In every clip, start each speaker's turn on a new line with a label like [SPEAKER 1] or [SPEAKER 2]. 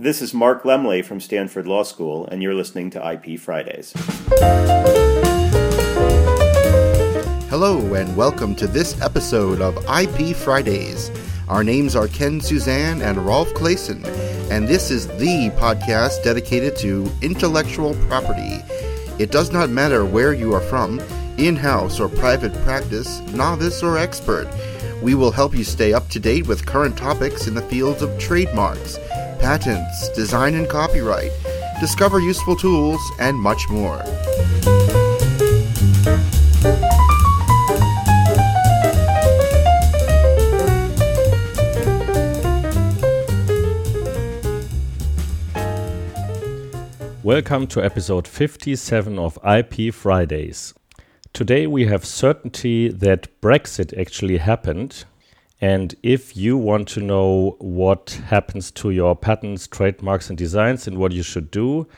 [SPEAKER 1] This is Mark Lemley from Stanford Law School, and you're listening to IP Fridays.
[SPEAKER 2] Hello, and welcome to this episode of IP Fridays. Our names are Ken Suzan and Rolf Claessen, and this is the podcast dedicated to intellectual property. It does not matter where you are from, in house or private practice, novice or expert. We will help you stay up to date with current topics in the fields of trademarks, patents, design and copyright, discover useful tools, and much more.
[SPEAKER 3] Welcome to episode 57 of IP Fridays. Today we have certainty that Brexit actually happened. And if you want to know what happens to your patents, trademarks, and designs and what you should do,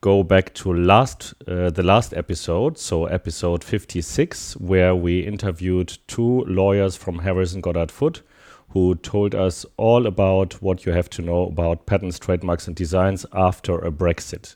[SPEAKER 3] go back to last uh, the last episode, so episode 56, where we interviewed two lawyers from Harrison Goddard Foote who told us all about what you have to know about patents, trademarks, and designs after a Brexit.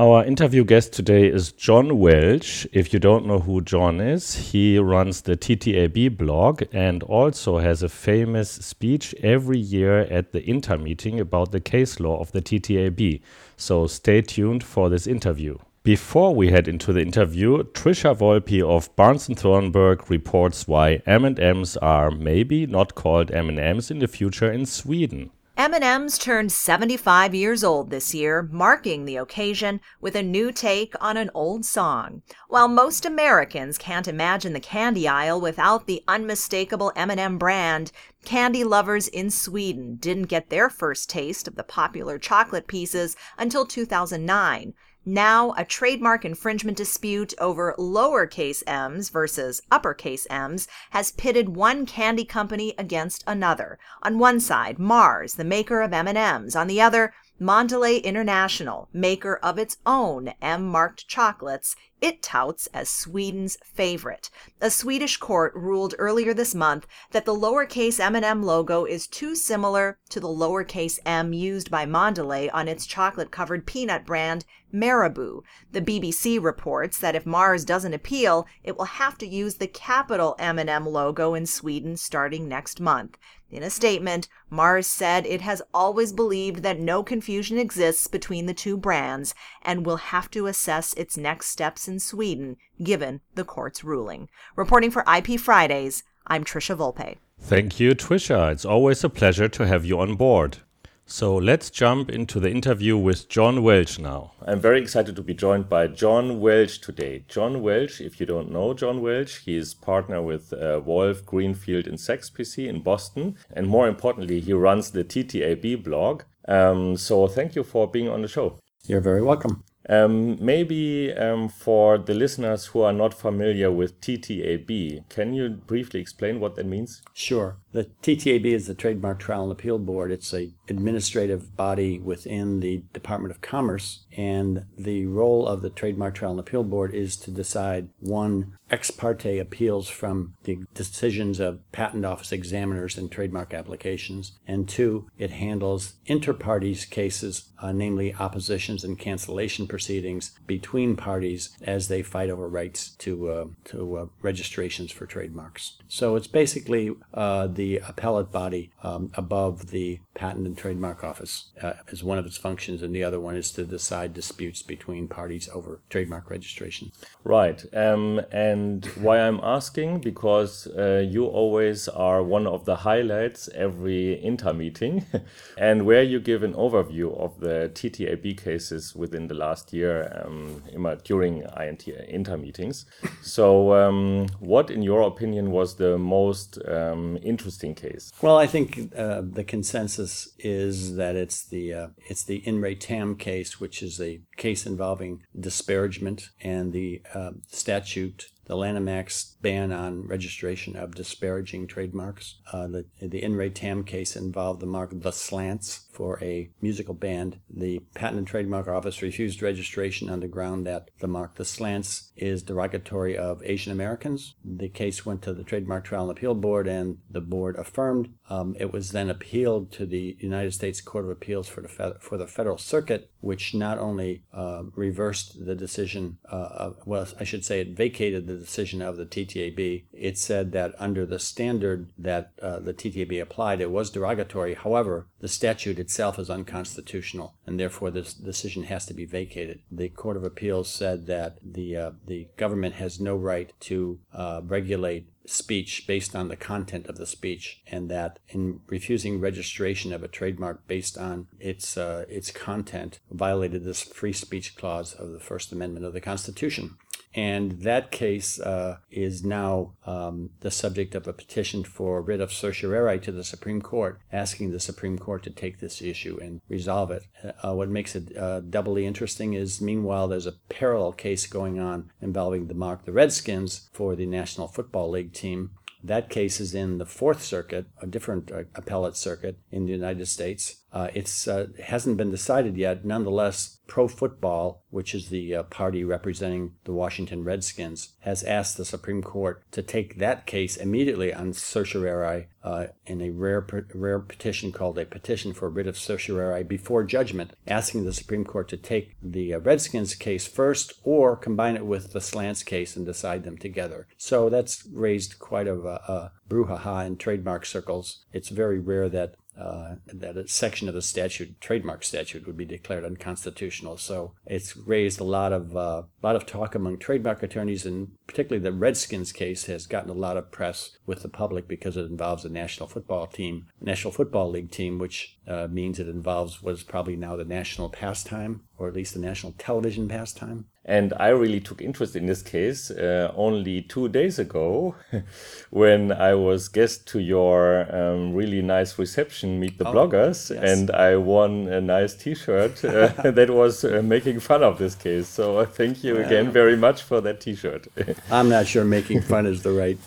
[SPEAKER 3] Our interview guest today is John Welch. If you don't know who John is, he runs the TTAB blog and also has a famous speech every year at the INTA meeting about the case law of the TTAB. So stay tuned for this interview. Before we head into the interview, Trisha Volpe of Barnes & Thornburg reports why M&Ms are maybe not called M&Ms in the future in Sweden.
[SPEAKER 4] M&M's turned 75 years old this year, marking the occasion with a new take on an old song. While most Americans can't imagine the candy aisle without the unmistakable M&M brand, candy lovers in Sweden didn't get their first taste of the popular chocolate pieces until 2009. Now, a trademark infringement dispute over lowercase m's versus uppercase m's has pitted one candy company against another. On one side, Mars, the maker of M&Ms. On the other, Mondelez International, maker of its own M-marked chocolates, it touts as Sweden's favorite. A Swedish court ruled earlier this month that the lowercase M&M logo is too similar to the lowercase m used by Mondelez on its chocolate-covered peanut brand Marabou. The BBC reports that if Mars doesn't appeal, it will have to use the capital M&M logo in Sweden starting next month. In a statement, Mars said it has always believed that no confusion exists between the two brands and will have to assess its next steps in Sweden given the court's ruling. Reporting for IP Fridays, I'm Trisha Volpe.
[SPEAKER 3] Thank you, Trisha. It's always a pleasure to have you on board. So let's jump into the interview with John Welch now. I'm very excited to be joined by John Welch today. John Welch, if you don't know John Welch, he is partner with uh, Wolf Greenfield and Sachs PC in Boston. And more importantly, he runs the TTAB blog. Um, so thank you for being on the show.
[SPEAKER 5] You're very welcome.
[SPEAKER 3] Um, maybe um, for the listeners who are not familiar with TTAB, can you briefly explain what that means?
[SPEAKER 5] Sure. The TTAB is the Trademark Trial and Appeal Board. It's a administrative body within the Department of Commerce, and the role of the Trademark Trial and Appeal Board is to decide one ex parte appeals from the decisions of patent office examiners in trademark applications, and two, it handles inter partes cases, uh, namely oppositions and cancellation proceedings between parties as they fight over rights to uh, to uh, registrations for trademarks. So it's basically uh, the appellate body um, above the Patent and Trademark Office uh, as one of its functions, and the other one is to decide disputes between parties over trademark registration.
[SPEAKER 3] Right. Um, and why I'm asking because uh, you always are one of the highlights every INTA meeting, and where you give an overview of the TTAB cases within the last year um, during INT INTA meetings. So, um, what, in your opinion, was the most um, interesting case?
[SPEAKER 5] Well, I think uh, the consensus is that it's the uh, it's the In re Tam case, which is a case involving disparagement and the uh, statute the Lanham Act's ban on registration of disparaging trademarks. Uh, the the In re Tam case involved the mark The Slants for a musical band. The Patent and Trademark Office refused registration on the ground that the mark The Slants is derogatory of Asian Americans. The case went to the Trademark Trial and Appeal Board, and the board affirmed Um, it was then appealed to the United States Court of Appeals for the Fe- for the Federal Circuit, which not only uh, reversed the decision, uh, well, I should say it vacated the decision of the TTAB. It said that under the standard that uh, the TTAB applied, it was derogatory. However, the statute itself is unconstitutional, and therefore this decision has to be vacated. The Court of Appeals said that the uh, the government has no right to uh, regulate speech based on the content of the speech, and that in refusing registration of a trademark based on its uh, its content violated this free speech clause of the First Amendment of the Constitution. And that case uh, is now um, the subject of a petition for writ of certiorari to the Supreme Court, asking the Supreme Court to take this issue and resolve it. Uh, what makes it uh, doubly interesting is, meanwhile, there's a parallel case going on involving the mark the Redskins for the National Football League team. That case is in the Fourth Circuit, a different uh, appellate circuit in the United States. Uh, it's uh, hasn't been decided yet. Nonetheless, Pro Football, which is the uh, party representing the Washington Redskins, has asked the Supreme Court to take that case immediately on certiorari uh, in a rare rare petition called a petition for writ of certiorari before judgment, asking the Supreme Court to take the uh, Redskins case first or combine it with the Slants case and decide them together. So that's raised quite a, a brouhaha in trademark circles. It's very rare that uh, that a section of the statute, trademark statute, would be declared unconstitutional. So it's raised a lot of uh, lot of talk among trademark attorneys, and particularly the Redskins case has gotten a lot of press with the public because it involves a national football team, National Football League team, which uh, means it involves what is probably now the national pastime, or at least the national television pastime.
[SPEAKER 3] And I really took interest in this case uh, only two days ago when I was guest to your um, really nice reception, Meet the oh, Bloggers, yes. and I won a nice t shirt uh, that was uh, making fun of this case. So thank you again very much for that t shirt.
[SPEAKER 5] I'm not sure making fun is the right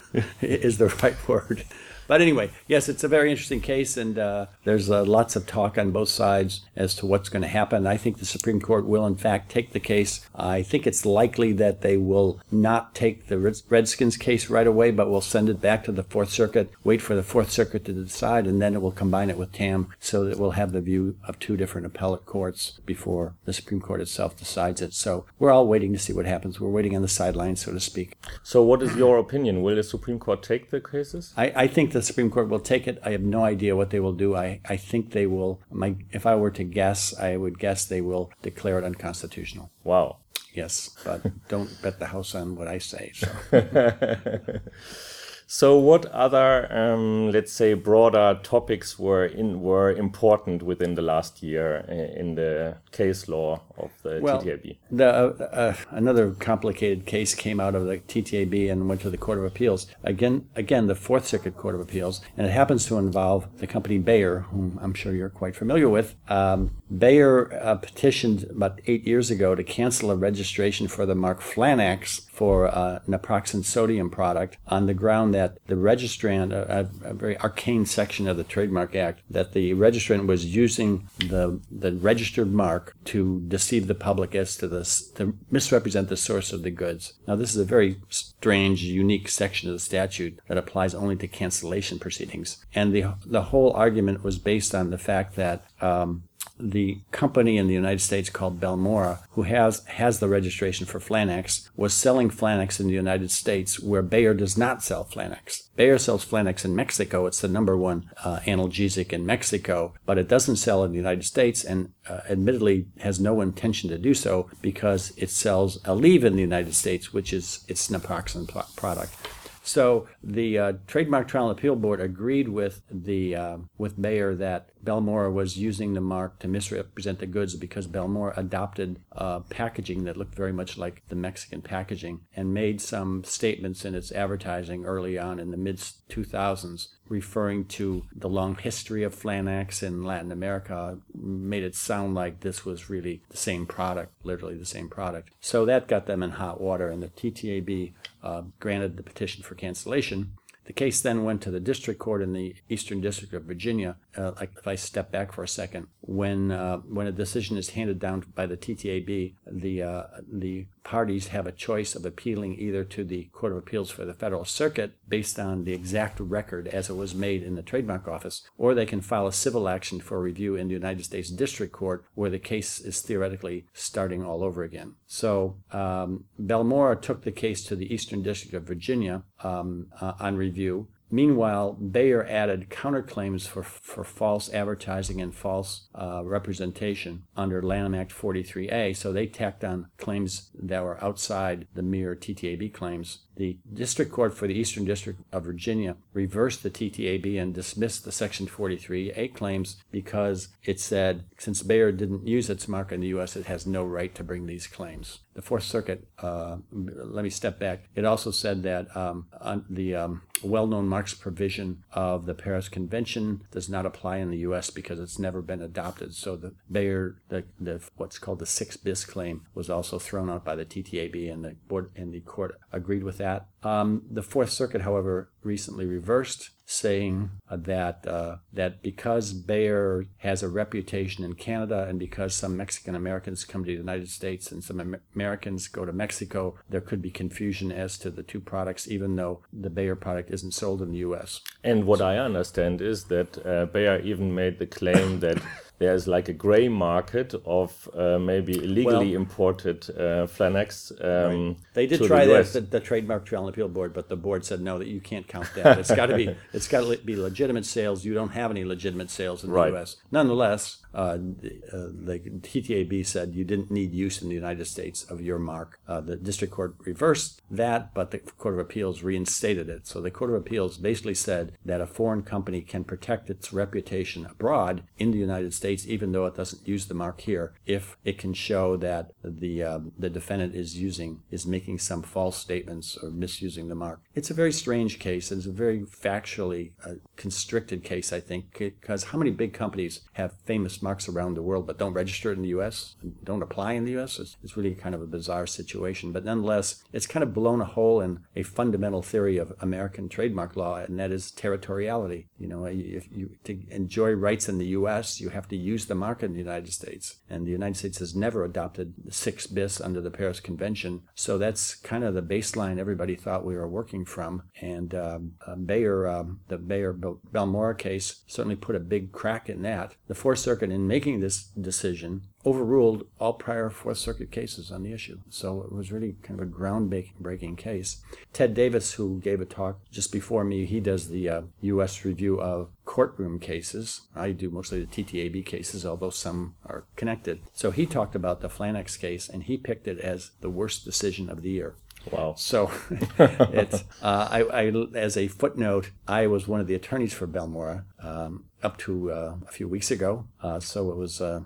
[SPEAKER 5] is the right word. But anyway, yes, it's a very interesting case, and uh, there's uh, lots of talk on both sides as to what's going to happen. I think the Supreme Court will, in fact, take the case. I think it's likely that they will not take the Redskins case right away, but will send it back to the Fourth Circuit, wait for the Fourth Circuit to decide, and then it will combine it with TAM so that we'll have the view of two different appellate courts before the Supreme Court itself decides it. So we're all waiting to see what happens. We're waiting on the sidelines, so to speak.
[SPEAKER 3] So, what is your opinion? Will the Supreme Court take the cases?
[SPEAKER 5] I, I think the the Supreme Court will take it. I have no idea what they will do. I, I think they will. My, if I were to guess, I would guess they will declare it unconstitutional.
[SPEAKER 3] Wow.
[SPEAKER 5] Yes, but don't bet the house on what I say. So.
[SPEAKER 3] So, what other, um, let's say, broader topics were in were important within the last year in the case law of the well, TTAB?
[SPEAKER 5] The, uh, uh, another complicated case came out of the TTAB and went to the Court of Appeals. Again, again, the Fourth Circuit Court of Appeals, and it happens to involve the company Bayer, whom I'm sure you're quite familiar with. Um, Bayer uh, petitioned about eight years ago to cancel a registration for the mark Flanax for uh, naproxen sodium product on the ground that the registrant, a, a, very arcane section of the Trademark Act, that the registrant was using the the registered mark to deceive the public as to this, to misrepresent the source of the goods. Now, this is a very strange, unique section of the statute that applies only to cancellation proceedings, and the the whole argument was based on the fact that um, the company in the United States called Belmora, who has has the registration for Flanax, was selling Flanax in the United States, where Bayer does not sell Flanax. Bayer sells Flanax in Mexico; it's the number one uh, analgesic in Mexico, but it doesn't sell in the United States, and uh, admittedly has no intention to do so because it sells Aleve in the United States, which is its naproxen product. So the uh, Trademark Trial and Appeal Board agreed with the uh, with Bayer that Belmora was using the mark to misrepresent the goods because Belmora adopted uh, packaging that looked very much like the Mexican packaging and made some statements in its advertising early on in the mid 2000s referring to the long history of Flanax in Latin America, made it sound like this was really the same product, literally the same product. So that got them in hot water, and the TTAB uh, granted the petition for cancellation. The case then went to the district court in the Eastern District of Virginia, uh, like if I step back for a second, when uh, when a decision is handed down by the TTAB, the uh, the parties have a choice of appealing either to the Court of Appeals for the Federal Circuit based on the exact record as it was made in the trademark office, or they can file a civil action for review in the United States District Court where the case is theoretically starting all over again. So um, Belmora took the case to the Eastern District of Virginia um, uh, on review. Meanwhile, Bayer added counterclaims for, for false advertising and false uh, representation under Lanham Act 43A. So they tacked on claims that were outside the mere TTAB claims. The District Court for the Eastern District of Virginia reversed the TTAB and dismissed the Section 43A claims because it said since Bayer didn't use its mark in the U.S., it has no right to bring these claims. The Fourth Circuit, uh, let me step back. It also said that um, the um, well-known marks provision of the Paris Convention does not apply in the U.S. because it's never been adopted. So the Bayer, the, the what's called the six bis claim, was also thrown out by the TTAB, and the board and the court agreed with that. Um, the Fourth Circuit, however, recently reversed, saying uh, that uh, that because Bayer has a reputation in Canada and because some Mexican Americans come to the United States and some Amer- Americans go to Mexico, there could be confusion as to the two products, even though the Bayer product isn't sold in the U.S.
[SPEAKER 3] And what I understand is that uh, Bayer even made the claim that there's like a gray market of uh, maybe illegally well, imported uh, Flanax. Um,
[SPEAKER 5] right. They did try the the, the, trademark trial and appeal board, but the board said no, that you can't count that. It's got to be it's got to be legitimate sales. You don't have any legitimate sales in the right. U.S. Nonetheless, uh, the, uh, the, TTAB said you didn't need use in the United States of your mark. Uh, the district court reversed that, but the Court of Appeals reinstated it. So the Court of Appeals basically said that a foreign company can protect its reputation abroad in the United States, even though it doesn't use the mark here, if it can show that the um, the defendant is using is making some false statements or misusing the mark. It's a very strange case. It's a very factually uh, constricted case, I think, because how many big companies have famous marks around the world but don't register it in the U.S., don't apply in the U.S. It's, it's, really kind of a bizarre situation. But nonetheless, it's kind of blown a hole in a fundamental theory of American trademark law, and that is territoriality. You know, if you to enjoy rights in the U.S., you have to use the mark in the United States, and the United States has never adopted the six bis under the Paris Convention. So that's kind of the baseline everybody thought we were working from. And um, uh, Bayer, um, the Bayer Belmora case, certainly put a big crack in that. The Fourth Circuit in making this decision, overruled all prior Fourth Circuit cases on the issue. So it was really kind of a groundbreaking case. Ted Davis, who gave a talk just before me, he does the uh, U.S. review of courtroom cases. I do mostly the TTAB cases, although some are connected. So he talked about the Flanax case, and he picked it as the worst decision of the year.
[SPEAKER 3] Wow.
[SPEAKER 5] So it's, uh, I, I, as a footnote, I was one of the attorneys for Belmora um, up to uh, a few weeks ago. Uh, so it was uh,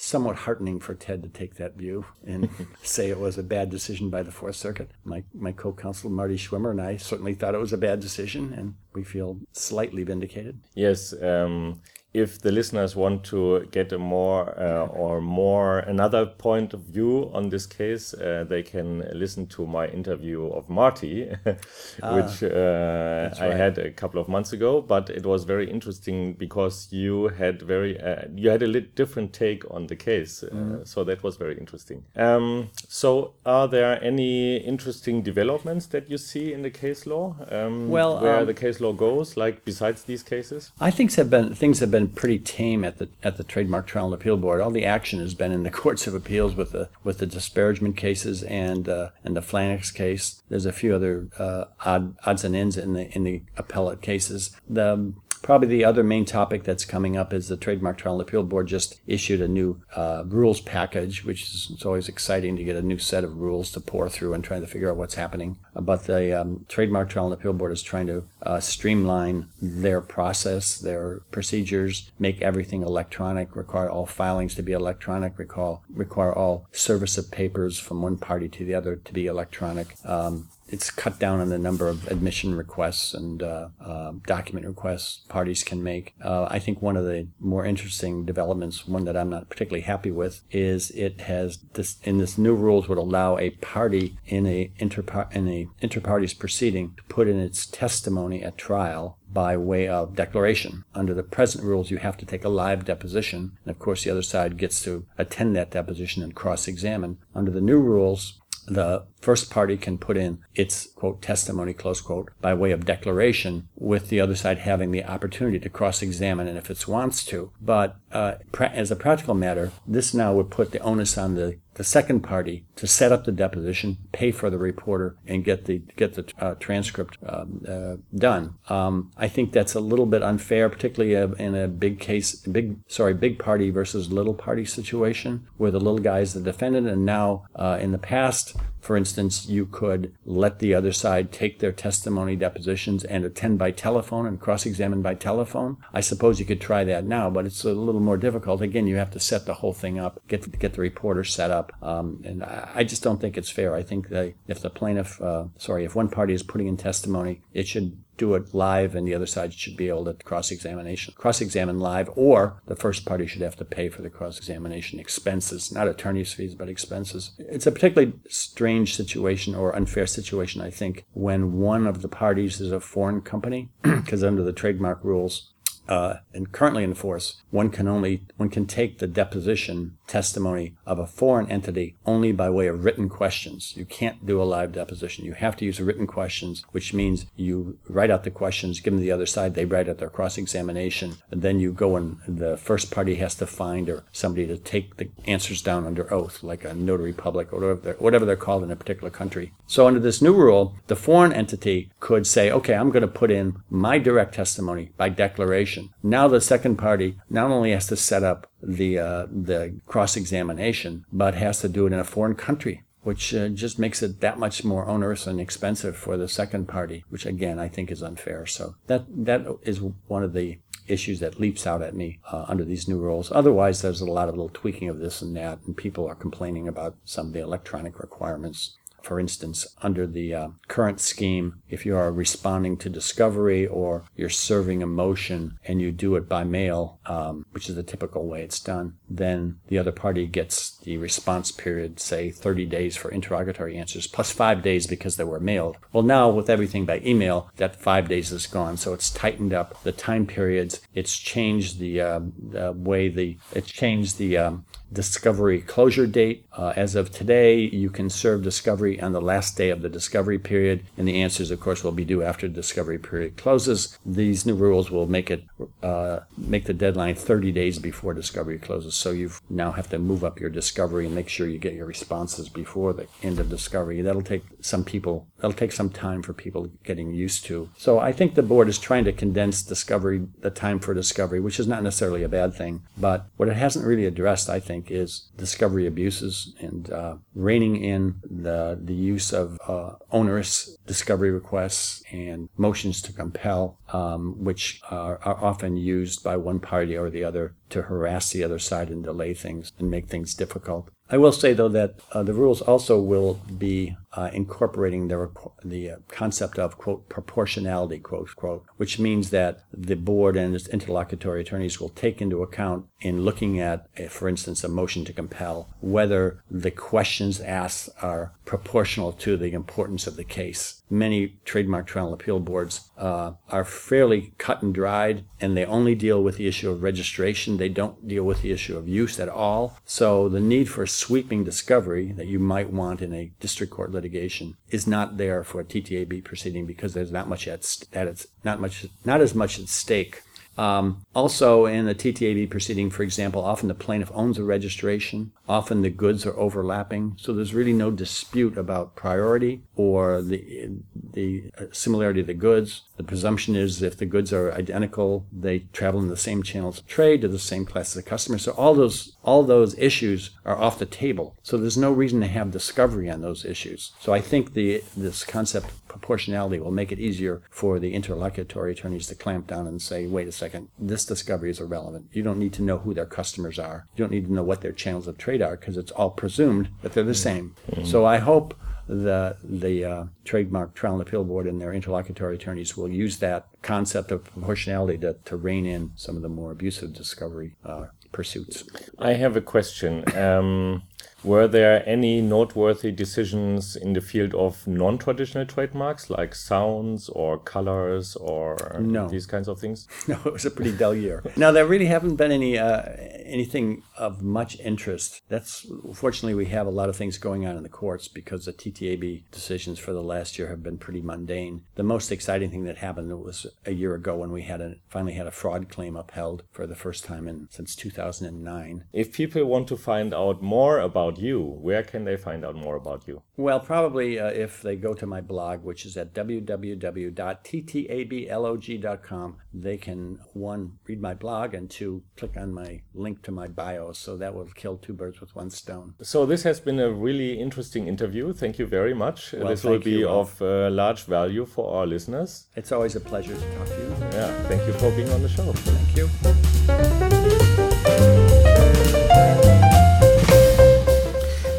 [SPEAKER 5] somewhat heartening for Ted to take that view and say it was a bad decision by the Fourth Circuit. My, my co counsel, Marty Schwimmer, and I certainly thought it was a bad decision, and we feel slightly vindicated.
[SPEAKER 3] Yes. Um, if the listeners want to get a more uh, or more another point of view on this case, uh, they can listen to my interview of Marty, which ah, uh, I had a couple of months ago. But it was very interesting because you had very uh, you had a little different take on the case, mm. so that was very interesting. Um, so, are there any interesting developments that you see in the case law? Um,
[SPEAKER 5] well,
[SPEAKER 3] where
[SPEAKER 5] um,
[SPEAKER 3] the case law goes, like besides these cases?
[SPEAKER 5] I think have been things have been been pretty tame at the at the trademark trial and appeal board. All the action has been in the courts of appeals with the with the disparagement cases and uh, and the Flanax case. There's a few other uh, odd, odds and ends in the in the appellate cases. The Probably the other main topic that's coming up is the Trademark Trial and Appeal Board just issued a new uh, rules package, which is it's always exciting to get a new set of rules to pour through and try to figure out what's happening. But the um, Trademark Trial and Appeal Board is trying to uh, streamline their process, their procedures, make everything electronic, require all filings to be electronic, require, require all service of papers from one party to the other to be electronic. Um, it's cut down on the number of admission requests and uh, uh, document requests parties can make. Uh, I think one of the more interesting developments, one that I'm not particularly happy with, is it has this in this new rules would allow a party in a inter in a inter partes proceeding to put in its testimony at trial by way of declaration. Under the present rules, you have to take a live deposition, and of course, the other side gets to attend that deposition and cross examine. Under the new rules, the first party can put in its quote testimony close quote by way of declaration with the other side having the opportunity to cross-examine and if it wants to. But uh, pra- as a practical matter this now would put the onus on the the second party to set up the deposition, pay for the reporter, and get the get the uh, transcript um, uh, done. Um, I think that's a little bit unfair, particularly uh, in a big case, big sorry, big party versus little party situation, where the little guy is the defendant, and now uh, in the past for instance, you could let the other side take their testimony depositions and attend by telephone and cross examine by telephone. I suppose you could try that now, but it's a little more difficult. Again, you have to set the whole thing up, get get the reporter set up, um, and I, just don't think it's fair. I think that if the plaintiff, uh, sorry, if one party is putting in testimony, it should do it live and the other side should be able to cross-examination cross-examine live or the first party should have to pay for the cross-examination expenses not attorney's fees but expenses. It's a particularly strange situation or unfair situation i think when one of the parties is a foreign company because under the trademark rules uh, and currently in force, one can only one can take the deposition testimony of a foreign entity only by way of written questions. You can't do a live deposition. You have to use written questions, which means you write out the questions, give them to the other side, they write out their cross examination, and then you go and the first party has to find or somebody to take the answers down under oath, like a notary public or whatever they're, whatever they're called in a particular country. So under this new rule, the foreign entity could say, okay, I'm going to put in my direct testimony by declaration. Now the second party not only has to set up the uh, the cross examination, but has to do it in a foreign country, which uh, just makes it that much more onerous and expensive for the second party, which again I think is unfair. So that that is one of the issues that leaps out at me uh, under these new rules. Otherwise, there's a lot of little tweaking of this and that, and people are complaining about some of the electronic requirements for instance, under the uh, current scheme, if you are responding to discovery or you're serving a motion and you do it by mail, um, which is the typical way it's done, then the other party gets the response period, say 30 days for interrogatory answers, plus five days because they were mailed. Well, now with everything by email, that five days is gone. So it's tightened up the time periods. It's changed the, uh, the way the, it's changed the um, discovery closure date. Uh, as of today, you can serve discovery on the last day of the discovery period, and the answers, of course, will be due after the discovery period closes. These new rules will make it uh, make the deadline 30 days before discovery closes. So you now have to move up your discovery and make sure you get your responses before the end of discovery. That'll take some people. That'll take some time for people getting used to. So I think the board is trying to condense discovery, the time for discovery, which is not necessarily a bad thing. But what it hasn't really addressed, I think is discovery abuses and uh, reining in the, the use of uh, onerous discovery requests and motions to compel, um, which are, are often used by one party or the other to harass the other side and delay things and make things difficult. I will say, though, that uh, the rules also will be uh, incorporating the, the uh, concept of, quote, proportionality, quote, quote, which means that the board and its interlocutory attorneys will take into account in looking at, uh, for instance, a motion to compel, whether the questions asked are proportional to the importance of the case. Many trademark trial appeal boards uh, are fairly cut and dried, and they only deal with the issue of registration. They don't deal with the issue of use at all. So the need for sweeping discovery that you might want in a district court litigation is not there for a TTAB proceeding because there's not much at that it's not much not as much at stake um, also, in a TTAB proceeding, for example, often the plaintiff owns a registration. Often the goods are overlapping, so there's really no dispute about priority or the the similarity of the goods. The presumption is if the goods are identical, they travel in the same channels of trade to the same class of customers. So all those all those issues are off the table. So there's no reason to have discovery on those issues. So I think the this concept of proportionality will make it easier for the interlocutory attorneys to clamp down and say, wait a second, this discovery is irrelevant. You don't need to know who their customers are. You don't need to know what their channels of trade are because it's all presumed that they're the same. Mm-hmm. So I hope the the uh, trademark trial and appeal board and their interlocutory attorneys will use that concept of proportionality to, to rein in some of the more abusive discovery uh, pursuits.
[SPEAKER 3] I have a question. Um, were there any noteworthy decisions in the field of non traditional trademarks like sounds or colors or
[SPEAKER 5] No.
[SPEAKER 3] these kinds of things?
[SPEAKER 5] No, it was a pretty dull year. No, there really haven't been any uh, anything of much interest. That's fortunately we have a lot of things going on in the courts because the TTAB decisions for the last year have been pretty mundane. The most exciting thing that happened was a year ago when we had a finally had a fraud claim upheld for the first time in since 2009.
[SPEAKER 3] If people want to find out more about you, where can they find out more about you?
[SPEAKER 5] Well, probably uh, if they go to my blog, which is at www.ttablog.com, they can one read my blog and two click on my link to my bio. So that will kill two birds with one stone.
[SPEAKER 3] So this has been a really interesting interview. Thank you very much.
[SPEAKER 5] Well,
[SPEAKER 3] this will be
[SPEAKER 5] you,
[SPEAKER 3] of uh, large value for our listeners.
[SPEAKER 5] It's always a pleasure to talk to you.
[SPEAKER 3] Yeah, thank you for being on the show.
[SPEAKER 5] Thank you.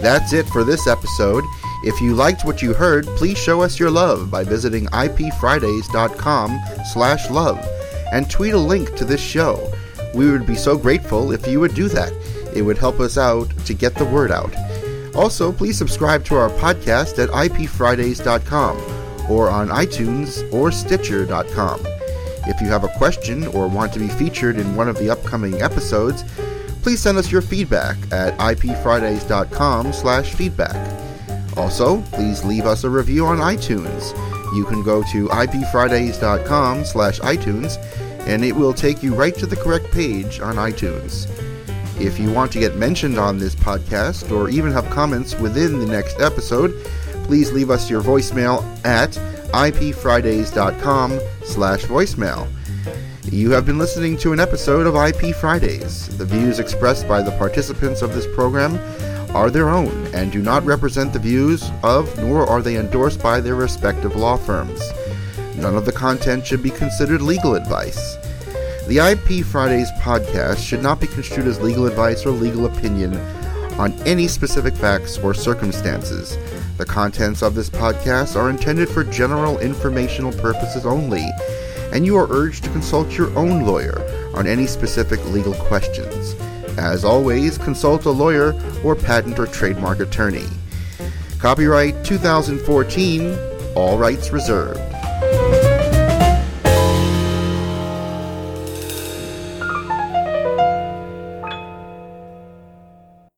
[SPEAKER 2] That's it for this episode. If you liked what you heard, please show us your love by visiting ipfridays.com slash love and tweet a link to this show. We would be so grateful if you would do that. It would help us out to get the word out. Also, please subscribe to our podcast at ipfridays.com or on iTunes or Stitcher.com. If you have a question or want to be featured in one of the upcoming episodes, please send us your feedback at ipfridays.com slash feedback. Also, please leave us a review on iTunes. You can go to ipfridays.com slash iTunes and it will take you right to the correct page on iTunes. If you want to get mentioned on this podcast or even have comments within the next episode, please leave us your voicemail at ipfridays.com slash voicemail. You have been listening to an episode of IP Fridays. The views expressed by the participants of this program are their own and do not represent the views of, nor are they endorsed by their respective law firms. None of the content should be considered legal advice. The IP Fridays podcast should not be construed as legal advice or legal opinion on any specific facts or circumstances. The contents of this podcast are intended for general informational purposes only, and you are urged to consult your own lawyer on any specific legal questions. As always, consult a lawyer or patent or trademark attorney. Copyright 2014, all rights reserved.